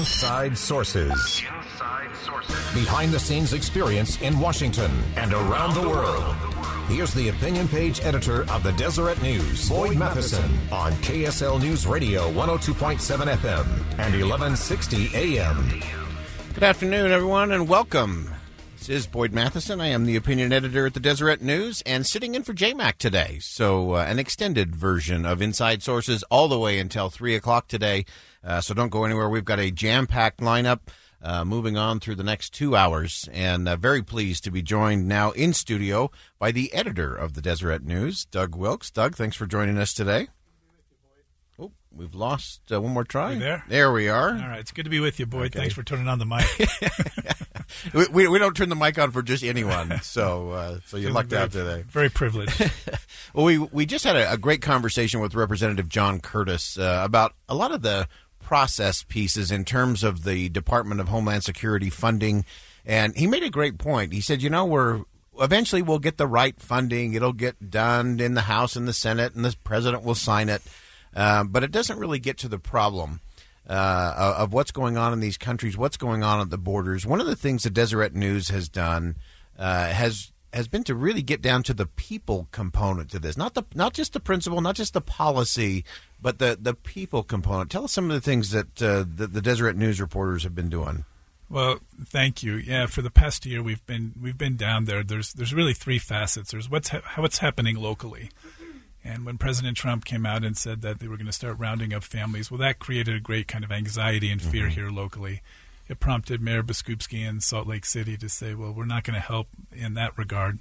Inside Sources. Inside Sources. Behind the scenes experience in Washington and around the world. Here's the opinion page editor of the Deseret News, Boyd Matheson, on KSL News Radio 102.7 FM and 1160 AM. Good afternoon, everyone, and welcome. This is Boyd Matheson. I am the opinion editor at the Deseret News and sitting in for JMac today. So, uh, an extended version of Inside Sources all the way until 3 o'clock today. Uh, so, don't go anywhere. We've got a jam packed lineup. Uh, moving on through the next two hours, and uh, very pleased to be joined now in studio by the editor of the Deseret News, Doug Wilks. Doug, thanks for joining us today. Oh, we've lost uh, one more try. There? There we are. All right, it's good to be with you, Boyd. Thanks for turning on the mic. we, we, we don't turn the mic on for just anyone, so uh, so you lucked very- out today. Very privileged. Well, we we just had a, a great conversation with Representative John Curtis uh, about a lot of the process pieces in terms of the Department of Homeland Security funding, and he made a great point. He said, you know, we're eventually we'll get the right funding; it'll get done in the House and the Senate, and the president will sign it, uh, but it doesn't really get to the problem. Uh, of what's going on in these countries, what's going on at the borders. One of the things the Deseret News has done uh, has has been to really get down to the people component to this, not the not just the principle, not just the policy, but the the people component. Tell us some of the things that uh, the, the Deseret News reporters have been doing. well, thank you. Yeah, for the past year we've been we've been down there. There's there's really three facets. There's what's ha- what's happening locally. And when President Trump came out and said that they were going to start rounding up families, well, that created a great kind of anxiety and fear here locally. It prompted Mayor Biskupski in Salt Lake City to say, well, we're not going to help in that regard.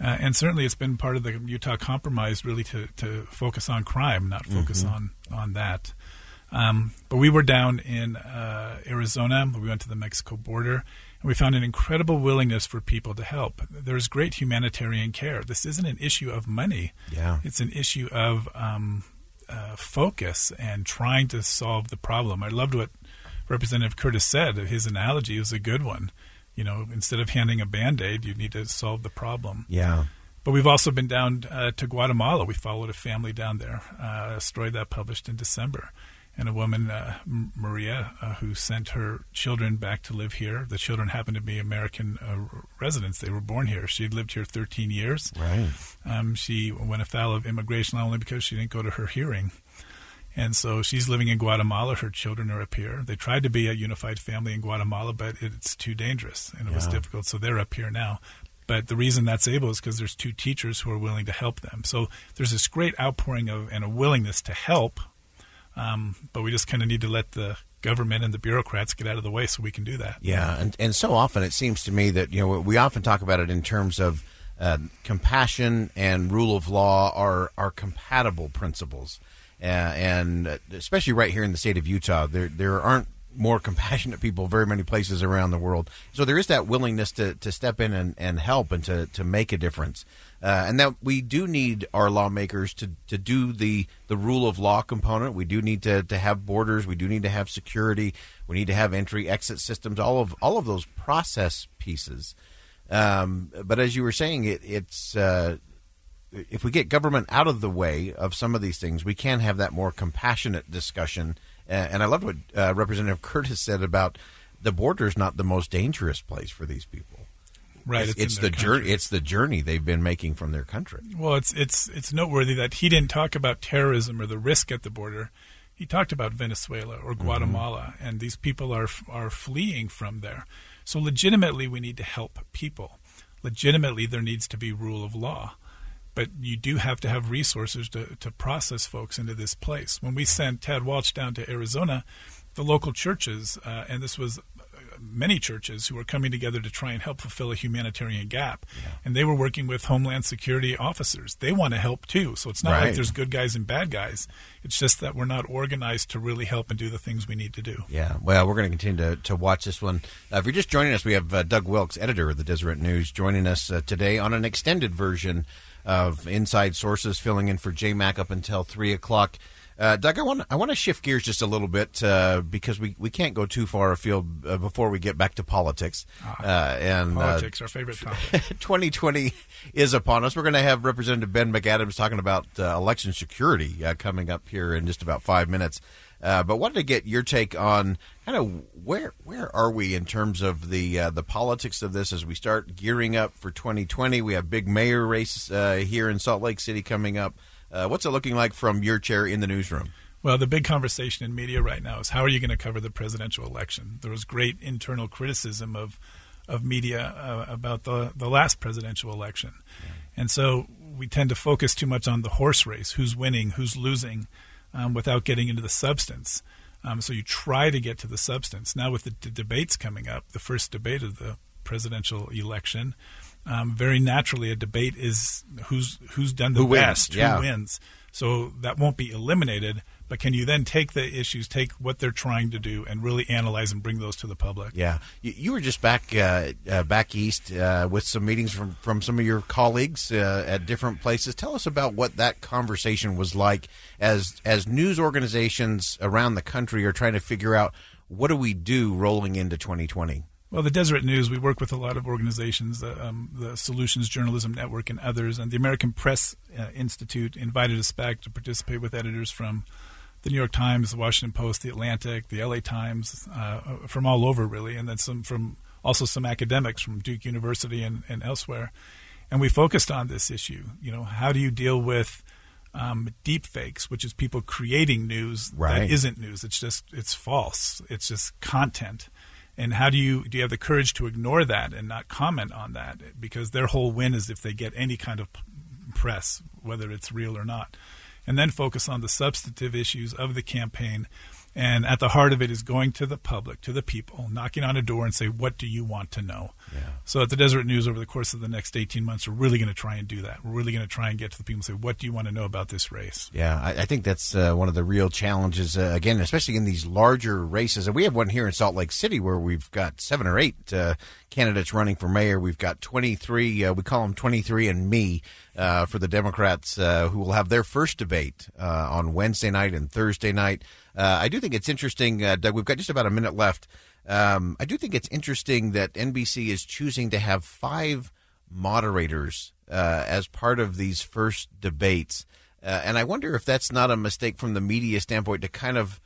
Uh, and certainly it's been part of the Utah Compromise really to, to focus on crime, not focus on, on that. Um, but we were down in uh, Arizona. We went to the Mexico border, and we found an incredible willingness for people to help. There's great humanitarian care. This isn't an issue of money. Yeah. It's an issue of um, uh, focus and trying to solve the problem. I loved what Representative Curtis said. His analogy was a good one. You know, instead of handing a band aid, you need to solve the problem. Yeah, But we've also been down uh, to Guatemala. We followed a family down there, uh, a story that published in December. And a woman, uh, Maria, uh, who sent her children back to live here. The children happened to be American uh, residents. They were born here. She had lived here 13 years. right. Um, she went afoul of immigration law only because she didn't go to her hearing. And so she's living in Guatemala. Her children are up here. They tried to be a unified family in Guatemala, but it's too dangerous and it was difficult. So they're up here now. But the reason that's able is because there's two teachers who are willing to help them. So there's this great outpouring of and a willingness to help. Um, but we just kind of need to let the government and the bureaucrats get out of the way so we can do that. Yeah, and and so often it seems to me that you know we often talk about it in terms of uh, compassion and rule of law are are compatible principles, uh, and especially right here in the state of Utah, there there aren't more compassionate people very many places around the world. So there is that willingness to, to step in and, and help and to, to make a difference. Uh, and that we do need our lawmakers to, to do the, the rule of law component. We do need to, to have borders. We do need to have security. We need to have entry exit systems. All of all of those process pieces. Um, but as you were saying, it, it's uh, if we get government out of the way of some of these things, we can have that more compassionate discussion. And I loved what uh, Representative Curtis said about the border is not the most dangerous place for these people. Right. It's, it's the journey. It's the journey they've been making from their country. Well, it's it's it's noteworthy that he didn't talk about terrorism or the risk at the border. He talked about Venezuela or Guatemala, and these people are are fleeing from there. So legitimately, we need to help people. Legitimately, there needs to be rule of law but you do have to have resources to, to process folks into this place. When we sent Tad Walch down to Arizona, the local churches, uh, and this was many churches who were coming together to try and help fulfill a humanitarian gap. Yeah. And they were working with Homeland Security officers. They want to help too. So it's not right. like there's good guys and bad guys. It's just that we're not organized to really help and do the things we need to do. Yeah. Well, we're going to continue to, to watch this one. Uh, if you're just joining us, we have uh, Doug Wilks, editor of the Deseret News, joining us uh, today on an extended version of inside sources filling in for JMac up until 3 o'clock. Uh, Doug, I want I want to shift gears just a little bit uh, because we, we can't go too far afield uh, before we get back to politics. Ah, uh, and uh, politics, our favorite topic. 2020 is upon us. We're going to have Representative Ben McAdams talking about uh, election security coming up here in just about five minutes. but wanted to get your take on kind of where where are we in terms of the the politics of this as we start gearing up for 2020. We have big mayor race here in Salt Lake City coming up. Uh, what's it looking like from your chair in the newsroom? Well, the big conversation in media right now is how are you going to cover the presidential election? There was great internal criticism of of media uh, about the the last presidential election, yeah. and so we tend to focus too much on the horse race: who's winning, who's losing, um, without getting into the substance. Um, so you try to get to the substance. Now with the, the debates coming up, the first debate of the presidential election, um, very naturally a debate is who's who's done the who best? Yeah. who wins. So that won't be eliminated. But can you then take the issues, take what they're trying to do, and really analyze and bring those to the public? Yeah, you, you were just back uh, uh, back east uh, with some meetings from from some of your colleagues uh, at different places. Tell us about what that conversation was like as as news organizations around the country are trying to figure out what do we do rolling into 2020. Well, the Deseret News, we work with a lot of organizations, uh, um, the Solutions Journalism Network and others, and the American Press uh, Institute invited us back to participate with editors from the New York Times, the Washington Post, the Atlantic, the LA Times, uh, from all over really, and then some from also some academics from Duke University and, and elsewhere. And we focused on this issue. You know, how do you deal with um, deep fakes, which is people creating news right. that isn't news. It's just it's false. It's just content and how do you do you have the courage to ignore that and not comment on that? Because their whole win is if they get any kind of press whether it's real or not. And then focus on the substantive issues of the campaign and at the heart of it is going to the public, to the people, knocking on a door and say, "What do you want to know?" Yeah. So at the Deseret News, over the course of the next eighteen months, we're really going to try and do that. We're really going to try and get to the people and say, "What do you want to know about this race?" Yeah, I, I think that's uh, one of the real challenges. Uh, again, especially in these larger races, and we have one here in Salt Lake City where we've got seven or eight uh, candidates running for mayor. We've got twenty three. Uh, we call them twenty three and me. Uh, for the Democrats, uh, who will have their first debate on Wednesday night and Thursday night. Uh, I do think it's interesting, uh, Doug. We've got just about a minute left. Um, I do think it's interesting that NBC is choosing to have five moderators uh, as part of these first debates. Uh, and I wonder if that's not a mistake from the media standpoint to kind of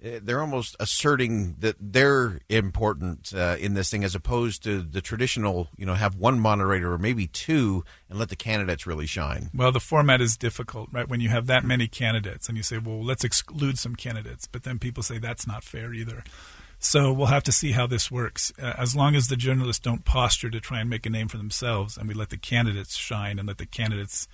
they're almost asserting that they're important uh, in this thing as opposed to the traditional, you know, have one moderator or maybe two and let the candidates really shine. Well, the format is difficult, right? When you have that many candidates and you say, well, let's exclude some candidates, but then people say that's not fair either. So we'll have to see how this works. Uh, as long as the journalists don't posture to try and make a name for themselves and we let the candidates shine and let the candidates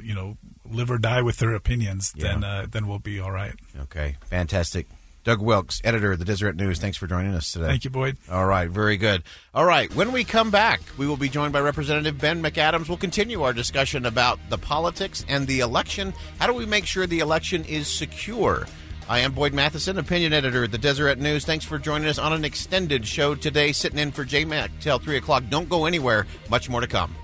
you know live or die with their opinions, yeah. then uh, then we'll be all right. Okay, fantastic. Doug Wilks, editor of the Deseret News. Thanks for joining us today. Thank you, Boyd. All right, very good. All right, when we come back, we will be joined by Representative Ben McAdams. We'll continue our discussion about the politics and the election. How do we make sure the election is secure? I am Boyd Matheson, opinion editor at the Deseret News. Thanks for joining us on an extended show today, sitting in for J Mac till 3 o'clock. Don't go anywhere, much more to come.